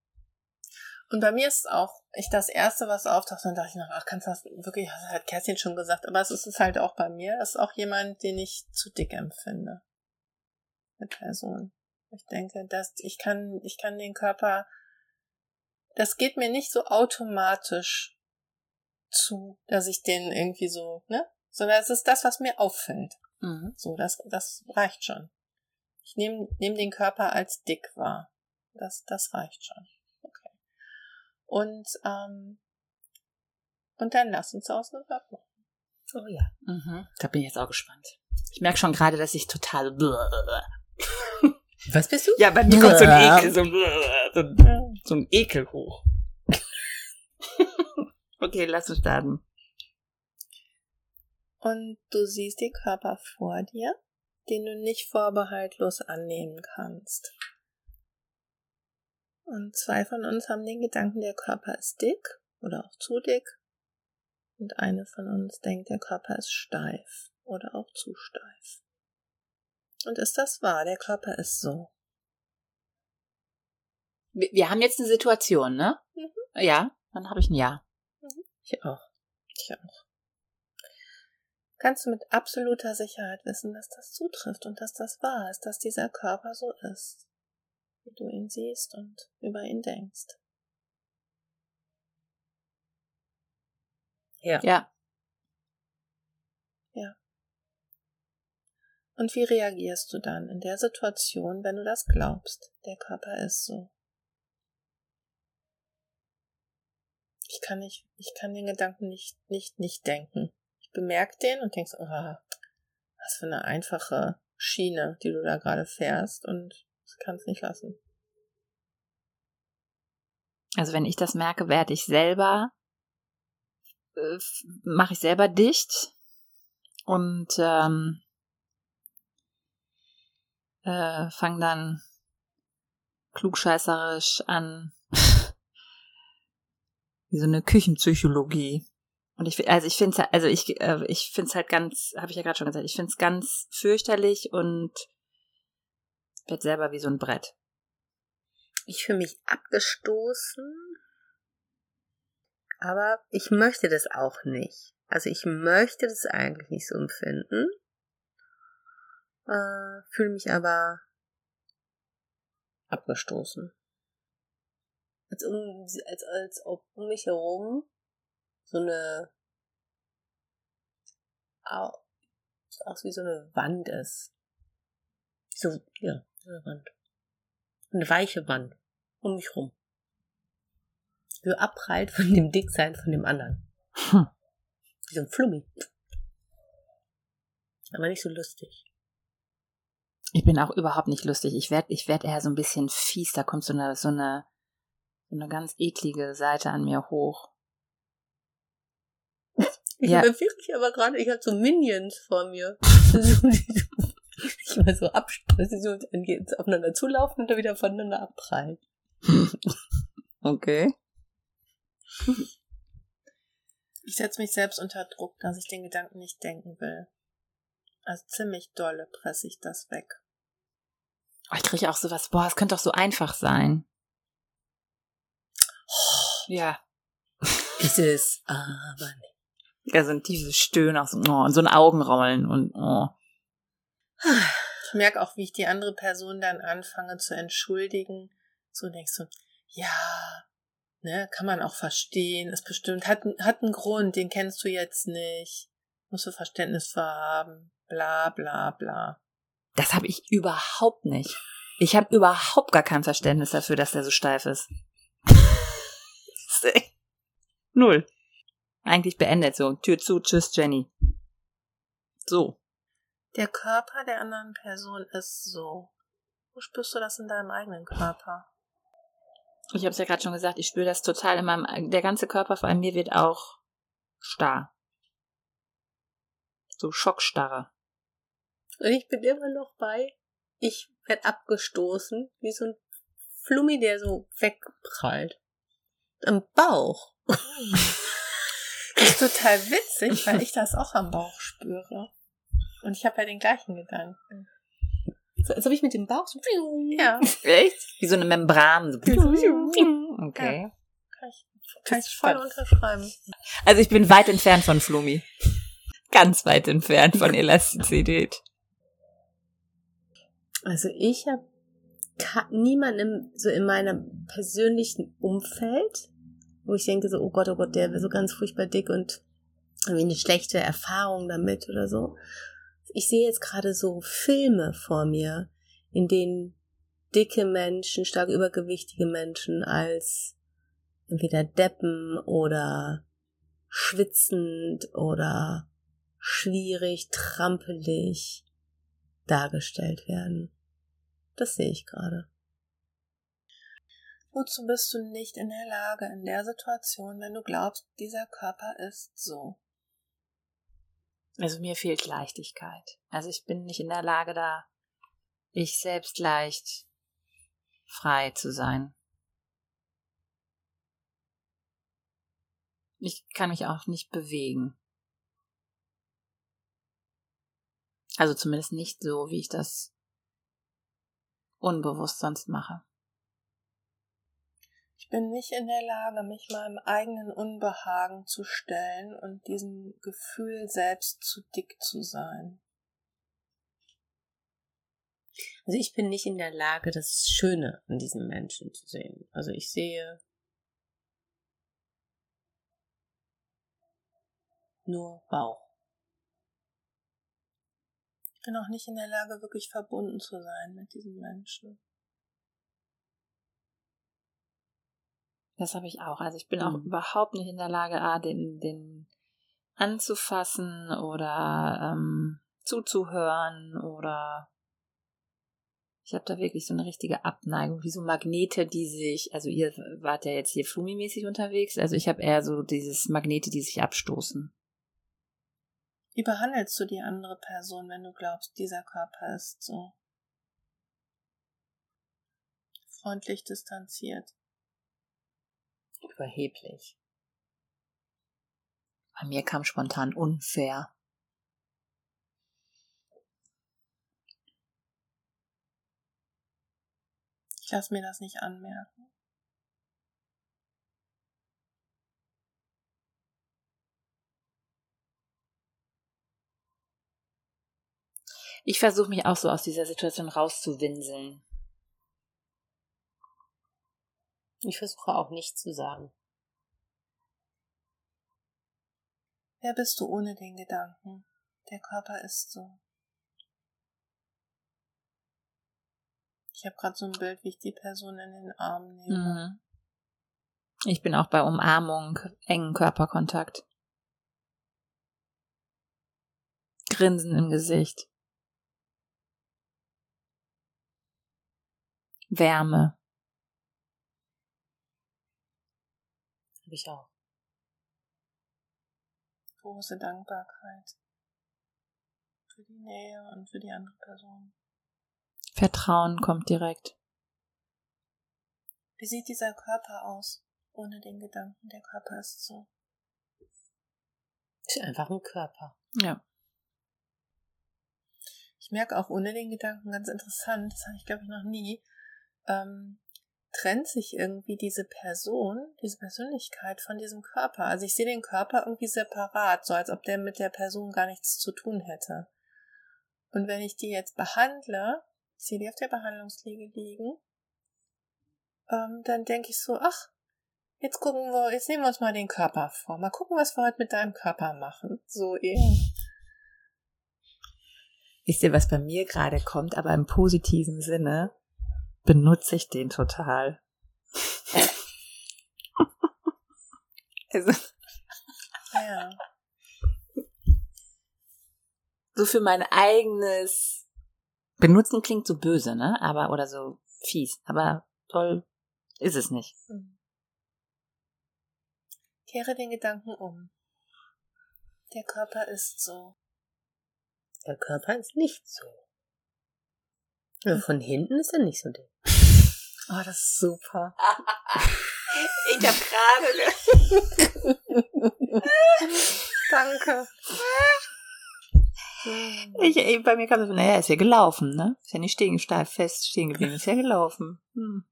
Und bei mir ist es auch, ich das erste, was auftaucht, dann dachte ich noch, ach, kannst du das wirklich, das hat Kerstin schon gesagt, aber es ist halt auch bei mir, es ist auch jemand, den ich zu dick empfinde. Eine Person. Ich denke, dass ich kann, ich kann den Körper, das geht mir nicht so automatisch zu, dass ich den irgendwie so, ne? Sondern es ist das, was mir auffällt. Mhm. So, das, das reicht schon. Ich nehme nehm den Körper als dick wahr. Das, das reicht schon. Und, ähm, und dann lass uns aus dem Wort machen. Oh ja. Mhm. Da bin ich jetzt auch gespannt. Ich merke schon gerade, dass ich total. Was bist du? Ja, bei mir kommt so ein Ekel, so ein, so ein, so ein Ekel hoch. okay, lass uns starten. Und du siehst den Körper vor dir, den du nicht vorbehaltlos annehmen kannst. Und zwei von uns haben den Gedanken, der Körper ist dick oder auch zu dick. Und eine von uns denkt, der Körper ist steif oder auch zu steif. Und ist das wahr? Der Körper ist so. Wir, wir haben jetzt eine Situation, ne? Mhm. Ja, dann habe ich ein Ja. Ich auch. Ich auch. Kannst du mit absoluter Sicherheit wissen, dass das zutrifft und dass das wahr ist, dass dieser Körper so ist, wie du ihn siehst und über ihn denkst. Ja. Ja. Und wie reagierst du dann in der Situation, wenn du das glaubst? Der Körper ist so. Ich kann nicht, ich kann den Gedanken nicht, nicht, nicht denken. Ich bemerke den und denkst, oh, was für eine einfache Schiene, die du da gerade fährst und ich kann es nicht lassen. Also wenn ich das merke, werde ich selber, äh, mache ich selber dicht und ähm, äh, fange dann klugscheißerisch an, wie so eine Küchenpsychologie. Und ich, also ich finde es, also ich, äh, ich finde es halt ganz, habe ich ja gerade schon gesagt, ich finde es ganz fürchterlich und werde selber wie so ein Brett. Ich fühle mich abgestoßen, aber ich möchte das auch nicht. Also ich möchte das eigentlich nicht so empfinden, äh, fühle mich aber abgestoßen. Als, um, als, als ob um mich herum so eine au- aus wie so eine Wand ist. So, ja, so eine Wand. Eine weiche Wand. Um mich rum. So abprallt von dem Dicksein von dem anderen. Hm. Wie so ein Flummi. Aber nicht so lustig. Ich bin auch überhaupt nicht lustig. Ich werde ich werd eher so ein bisschen fies. Da kommt so eine, so eine, so eine ganz eklige Seite an mir hoch. Ich Ja. ja. wirklich aber gerade, ich habe so Minions vor mir. ich immer so dann geht's aufeinander zulaufen und dann wieder voneinander abprallen. Okay. Ich setze mich selbst unter Druck, dass ich den Gedanken nicht denken will. Also ziemlich dolle presse ich das weg. Oh, ich kriege auch sowas, boah, es könnte doch so einfach sein. Ja. Ist es aber nicht. Ja, so ein tiefes Stöhnen, auch so, oh, und so ein Augenrollen und oh. Ich merke auch, wie ich die andere Person dann anfange zu entschuldigen. So denkst du, ja, ne, kann man auch verstehen, ist bestimmt, hat, hat einen Grund, den kennst du jetzt nicht. Musst du Verständnis für haben. Bla bla bla. Das habe ich überhaupt nicht. Ich habe überhaupt gar kein Verständnis dafür, dass der so steif ist. Null. Eigentlich beendet so. Tür zu, tschüss, Jenny. So. Der Körper der anderen Person ist so. Wo spürst du das in deinem eigenen Körper? Ich habe es ja gerade schon gesagt, ich spüre das total in meinem, der ganze Körper vor allem mir wird auch starr. So Schockstarre. Und ich bin immer noch bei, ich werde abgestoßen, wie so ein Flummi, der so wegprallt. Am Bauch. Das ist total witzig, weil ich das auch am Bauch spüre. Und ich habe ja den gleichen Gedanken. So, als ob ich mit dem Bauch so. Ja, Echt? Wie so eine Membran. So. Okay. kann ich, kann ich voll unterschreiben. Also ich bin weit entfernt von Flumi. Ganz weit entfernt von Elastizität. Also ich habe niemanden so in meinem persönlichen Umfeld, wo ich denke so, oh Gott, oh Gott, der wäre so ganz furchtbar dick und irgendwie eine schlechte Erfahrung damit oder so. Ich sehe jetzt gerade so Filme vor mir, in denen dicke Menschen, stark übergewichtige Menschen als entweder Deppen oder schwitzend oder schwierig, trampelig dargestellt werden. Das sehe ich gerade. Wozu bist du nicht in der Lage in der Situation, wenn du glaubst, dieser Körper ist so? Also mir fehlt Leichtigkeit. Also ich bin nicht in der Lage, da ich selbst leicht frei zu sein. Ich kann mich auch nicht bewegen. Also zumindest nicht so, wie ich das unbewusst sonst mache. Ich bin nicht in der Lage, mich meinem eigenen Unbehagen zu stellen und diesem Gefühl selbst zu dick zu sein. Also ich bin nicht in der Lage, das Schöne an diesem Menschen zu sehen. Also ich sehe nur Bauch. Ich bin auch nicht in der Lage, wirklich verbunden zu sein mit diesem Menschen. Das habe ich auch. Also ich bin auch Mhm. überhaupt nicht in der Lage, ah, den, den anzufassen oder ähm, zuzuhören oder ich habe da wirklich so eine richtige Abneigung, wie so Magnete, die sich, also ihr wart ja jetzt hier Flumi-mäßig unterwegs, also ich habe eher so dieses Magnete, die sich abstoßen. Wie behandelst du die andere Person, wenn du glaubst, dieser Körper ist so? Freundlich distanziert. Überheblich. Bei mir kam spontan unfair. Ich lasse mir das nicht anmerken. Ich versuche mich auch so aus dieser Situation rauszuwinseln. Ich versuche auch nichts zu sagen. Wer bist du ohne den Gedanken? Der Körper ist so. Ich habe gerade so ein Bild, wie ich die Person in den Arm nehme. Mhm. Ich bin auch bei Umarmung, engen Körperkontakt. Grinsen im Gesicht. Wärme. Habe ich auch. Große Dankbarkeit für die Nähe und für die andere Person. Vertrauen kommt direkt. Wie sieht dieser Körper aus? Ohne den Gedanken, der Körper ist so. Ist einfach ein Körper. Ja. Ich merke auch ohne den Gedanken ganz interessant, das habe ich glaube ich noch nie, ähm, trennt sich irgendwie diese Person, diese Persönlichkeit von diesem Körper. Also ich sehe den Körper irgendwie separat, so als ob der mit der Person gar nichts zu tun hätte. Und wenn ich die jetzt behandle, ich sehe die auf der Behandlungsliege liegen, ähm, dann denke ich so, ach, jetzt gucken wir, jetzt nehmen wir uns mal den Körper vor. Mal gucken, was wir heute mit deinem Körper machen. So eben. Wisst ihr, was bei mir gerade kommt, aber im positiven Sinne benutze ich den total. also, Ja. so für mein eigenes Benutzen klingt so böse, ne? Aber, oder so fies. Aber toll ist es nicht. Hm. Kehre den Gedanken um. Der Körper ist so. Der Körper ist nicht so. Also von hinten ist er nicht so dick. Oh, das ist super. Ich habe gerade. Danke. Ich, ich, bei mir kam es, naja, ist ja gelaufen, ne? Ist ja nicht stehen, steif fest stehen geblieben, ist ja gelaufen. Hm.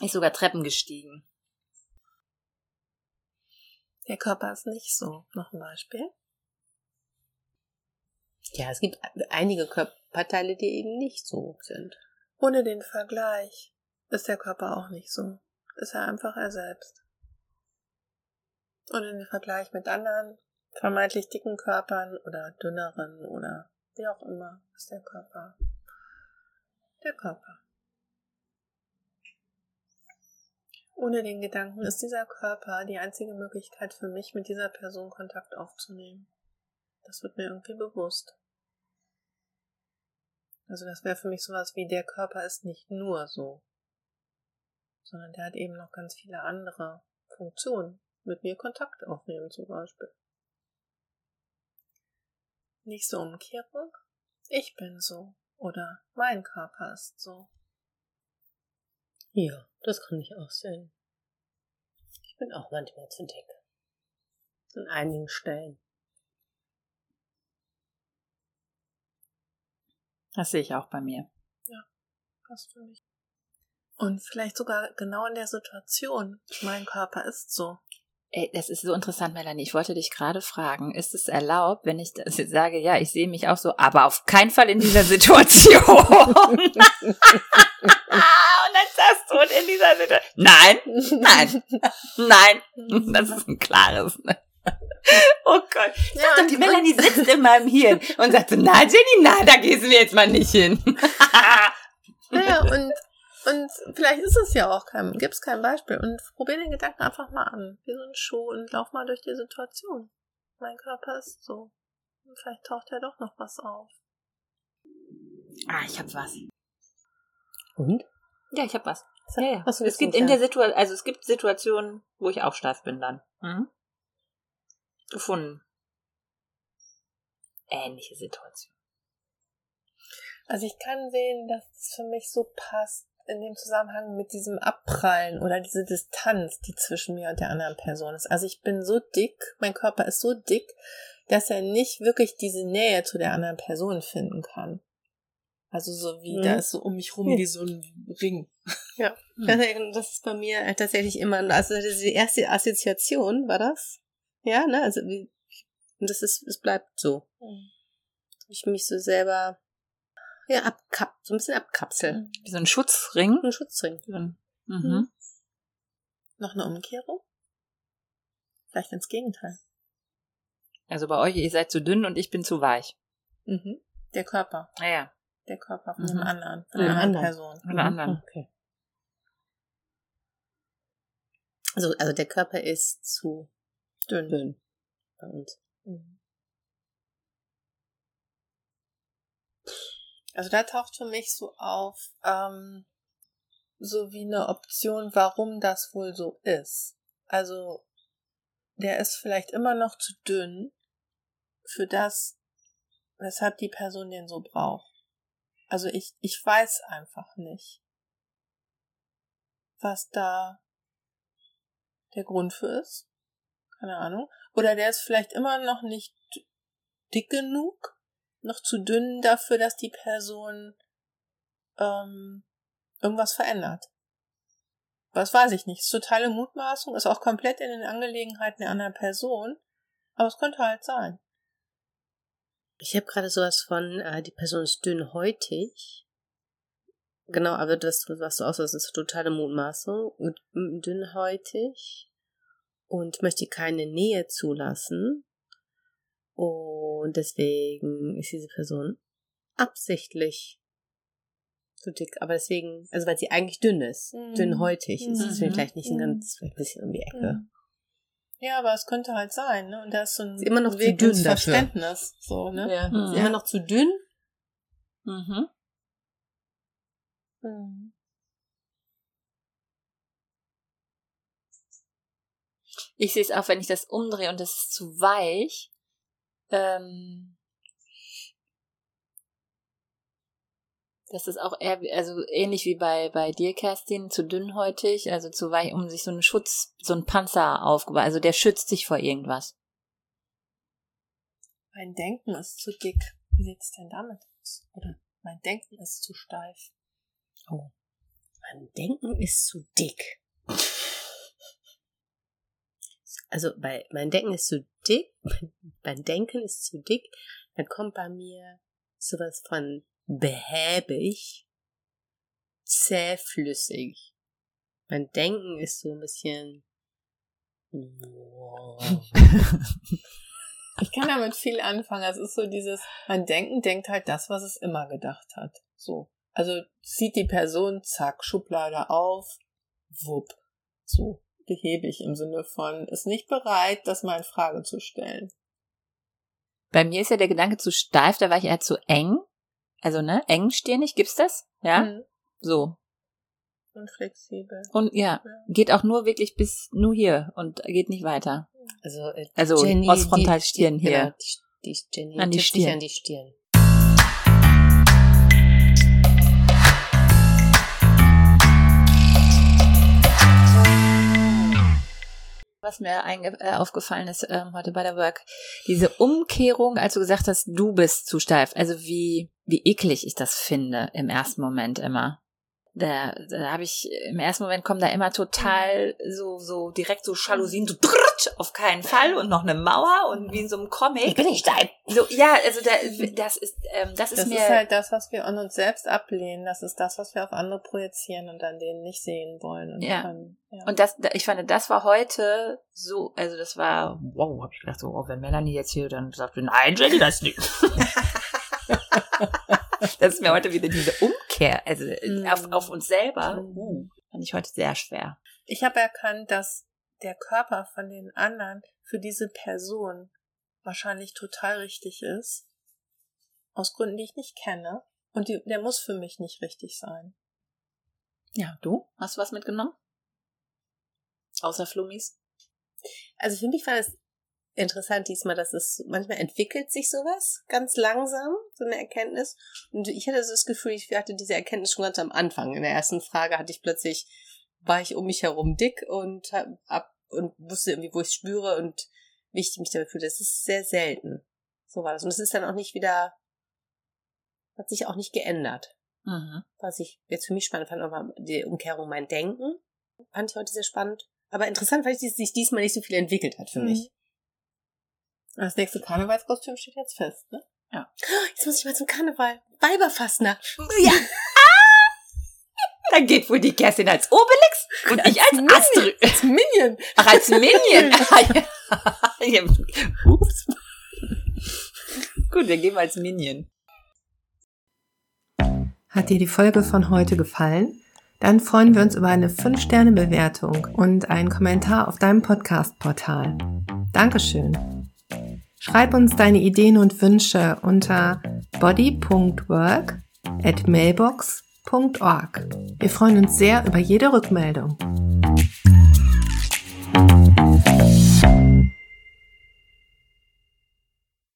Ist sogar Treppen gestiegen. Der Körper ist nicht so. Noch ein Beispiel. Ja, es gibt einige Körperteile, die eben nicht so sind. Ohne den Vergleich ist der Körper auch nicht so. Ist er einfach er selbst. Und in Vergleich mit anderen vermeintlich dicken Körpern oder dünneren oder wie auch immer ist der Körper der Körper. Ohne den Gedanken ist dieser Körper die einzige Möglichkeit für mich, mit dieser Person Kontakt aufzunehmen. Das wird mir irgendwie bewusst. Also das wäre für mich sowas wie der Körper ist nicht nur so, sondern der hat eben noch ganz viele andere Funktionen. Mit mir Kontakt aufnehmen zum Beispiel. Nächste Umkehrung. Ich bin so oder mein Körper ist so. Ja, das kann ich auch sehen. Ich bin auch manchmal zu dick. An einigen Stellen. Das sehe ich auch bei mir. Passt für mich. Und vielleicht sogar genau in der Situation. Mein Körper ist so. Ey, das ist so interessant, Melanie. Ich wollte dich gerade fragen, ist es erlaubt, wenn ich sage, ja, ich sehe mich auch so, aber auf keinen Fall in dieser Situation. und dann sagst du in dieser Situation. Nein, nein, nein. Das ist ein klares. Ne? Oh Gott. Ja, Ja, und- die Melanie sitzt in meinem Hirn und sagt so, na Jenny, na, da gehst du jetzt mal nicht hin. Naja, und, und vielleicht ist es ja auch kein, gibt es kein Beispiel. Und probier den Gedanken einfach mal an. Wie so ein Schuh und lauf mal durch die Situation. Mein Körper ist so. Und vielleicht taucht ja doch noch was auf. ah, ich hab was. Und? Ja, ich hab was. Ja, ja. Es gibt in der? Situation, also es gibt Situationen, wo ich auch steif bin dann. Mhm. Gefunden. Ähnliche Situation. Also ich kann sehen, dass es für mich so passt in dem Zusammenhang mit diesem Abprallen oder diese Distanz, die zwischen mir und der anderen Person ist. Also ich bin so dick, mein Körper ist so dick, dass er nicht wirklich diese Nähe zu der anderen Person finden kann. Also so wie, Mhm. da ist so um mich rum Ja. wie so ein Ring. Ja, das ist bei mir tatsächlich immer, also die erste Assoziation war das. Ja, ne, also wie, und das ist, es bleibt so. Ich mich so selber, ja, abkap, so ein bisschen abkapsel. Wie so ein Schutzring. Ein Schutzring. Mhm. Mhm. Noch eine Umkehrung? Vielleicht ins Gegenteil. Also bei euch, ihr seid zu dünn und ich bin zu weich. Mhm. Der Körper. Naja. Der Körper von dem Mhm. anderen, von dem anderen anderen. Person. Von der anderen. Okay. Also, also der Körper ist zu Dünn. dünn bei uns. Mhm. Also da taucht für mich so auf, ähm, so wie eine Option, warum das wohl so ist. Also der ist vielleicht immer noch zu dünn für das, weshalb die Person den so braucht. Also ich, ich weiß einfach nicht, was da der Grund für ist. Keine Ahnung. Oder der ist vielleicht immer noch nicht dick genug, noch zu dünn dafür, dass die Person ähm, irgendwas verändert. Was weiß ich nicht. Ist totale Mutmaßung, ist auch komplett in den Angelegenheiten der anderen Person. Aber es könnte halt sein. Ich habe gerade sowas von, äh, die Person ist dünnhäutig. Genau, aber das, was du aussagst, ist totale Mutmaßung. Dünnhäutig. Und möchte keine Nähe zulassen. Und deswegen ist diese Person absichtlich zu dick. Aber deswegen, also weil sie eigentlich dünn ist. Mhm. Dünnhäutig. ist Mhm. deswegen vielleicht nicht ein Mhm. ganz, vielleicht ein bisschen um die Ecke. Mhm. Ja, aber es könnte halt sein, ne? Und da ist so ein Ist immer noch zu Weg dünn ins dafür. Verständnis. So, ne? Ja. Ist immer noch zu dünn. Mhm. Mhm. Ich sehe es auch, wenn ich das umdrehe und das ist zu weich. Ähm, das ist auch eher, also ähnlich wie bei, bei dir, Kerstin, zu dünnhäutig, also zu weich, um sich so einen Schutz, so einen Panzer aufgebaut. Also der schützt sich vor irgendwas. Mein Denken ist zu dick. Wie sieht's denn damit aus? Oder mein Denken ist zu steif. Oh. Mein Denken ist zu dick. Also bei mein Denken ist zu dick, mein Denken ist zu dick, dann kommt bei mir sowas von behäbig, zähflüssig. Mein Denken ist so ein bisschen Ich kann damit viel anfangen. Es ist so dieses, mein Denken denkt halt das, was es immer gedacht hat. So. Also sieht die Person, zack, Schublade auf, wupp. So, behäbig im Sinne von, ist nicht bereit, das mal in Frage zu stellen. Bei mir ist ja der Gedanke zu steif, da war ich eher zu eng. Also, ne, engstirnig, gibt's das? Ja, Mhm. so. Und flexibel. Und ja, Ja. geht auch nur wirklich bis nur hier und geht nicht weiter. Also, äh, Also Jenny, aus die- Frontalstirn die, hier. Genau, die, die Jenny An die Stirn. an die Stirn. Was mir äh, aufgefallen ist ähm, heute bei der Work, diese Umkehrung, als du gesagt hast, du bist zu steif. Also wie, wie eklig ich das finde im ersten Moment immer. Da, da habe ich, im ersten Moment kommen da immer total so, so direkt so Jalousien, so drrrt, auf keinen Fall und noch eine Mauer und wie in so einem Comic. bin nicht steif. So, ja, also da, das ist, ähm, das ist Das mir, ist halt das, was wir an uns selbst ablehnen. Das ist das, was wir auf andere projizieren und an denen nicht sehen wollen. Und Ja. Dann, ja. Und das, ich fand, das war heute so, also das war, wow, hab ich gedacht, so, oh, wenn Melanie jetzt hier dann sagt, nein, Jenny, das nicht. das ist mir heute wieder diese Umkehr, also Mhm. auf, auf uns selber, Mhm. uh, fand ich heute sehr schwer. ich habe erkannt, dass der Körper von den anderen für diese Person wahrscheinlich total richtig ist. Aus Gründen, die ich nicht kenne. Und die, der muss für mich nicht richtig sein. Ja, du? Hast du was mitgenommen? Außer Flummis? Also für mich war das interessant diesmal, dass es manchmal entwickelt sich sowas ganz langsam, so eine Erkenntnis. Und ich hatte so das Gefühl, ich hatte diese Erkenntnis schon ganz am Anfang. In der ersten Frage hatte ich plötzlich, war ich um mich herum dick und hab, ab und wusste irgendwie, wo ich spüre und wie ich mich damit fühle. Das ist sehr selten. So war das. Und es ist dann auch nicht wieder, hat sich auch nicht geändert. Mhm. Was ich jetzt für mich spannend fand, aber die Umkehrung mein Denken fand ich heute sehr spannend. Aber interessant, weil es sich diesmal nicht so viel entwickelt hat für Mhm. mich. Das nächste Karnevalskostüm steht jetzt fest, ne? Jetzt muss ich mal zum Karneval. Weiberfassnacht. Ja. Dann geht wohl die Kerstin als Obelix und ich als Astrid. Als Minion! Ach, als Minion. Ja. Ups. Gut, wir gehen mal als Minion. Hat dir die Folge von heute gefallen? Dann freuen wir uns über eine 5-Sterne-Bewertung und einen Kommentar auf deinem Podcast-Portal. Dankeschön. Schreib uns deine Ideen und Wünsche unter body.work at mailbox.org. Wir freuen uns sehr über jede Rückmeldung.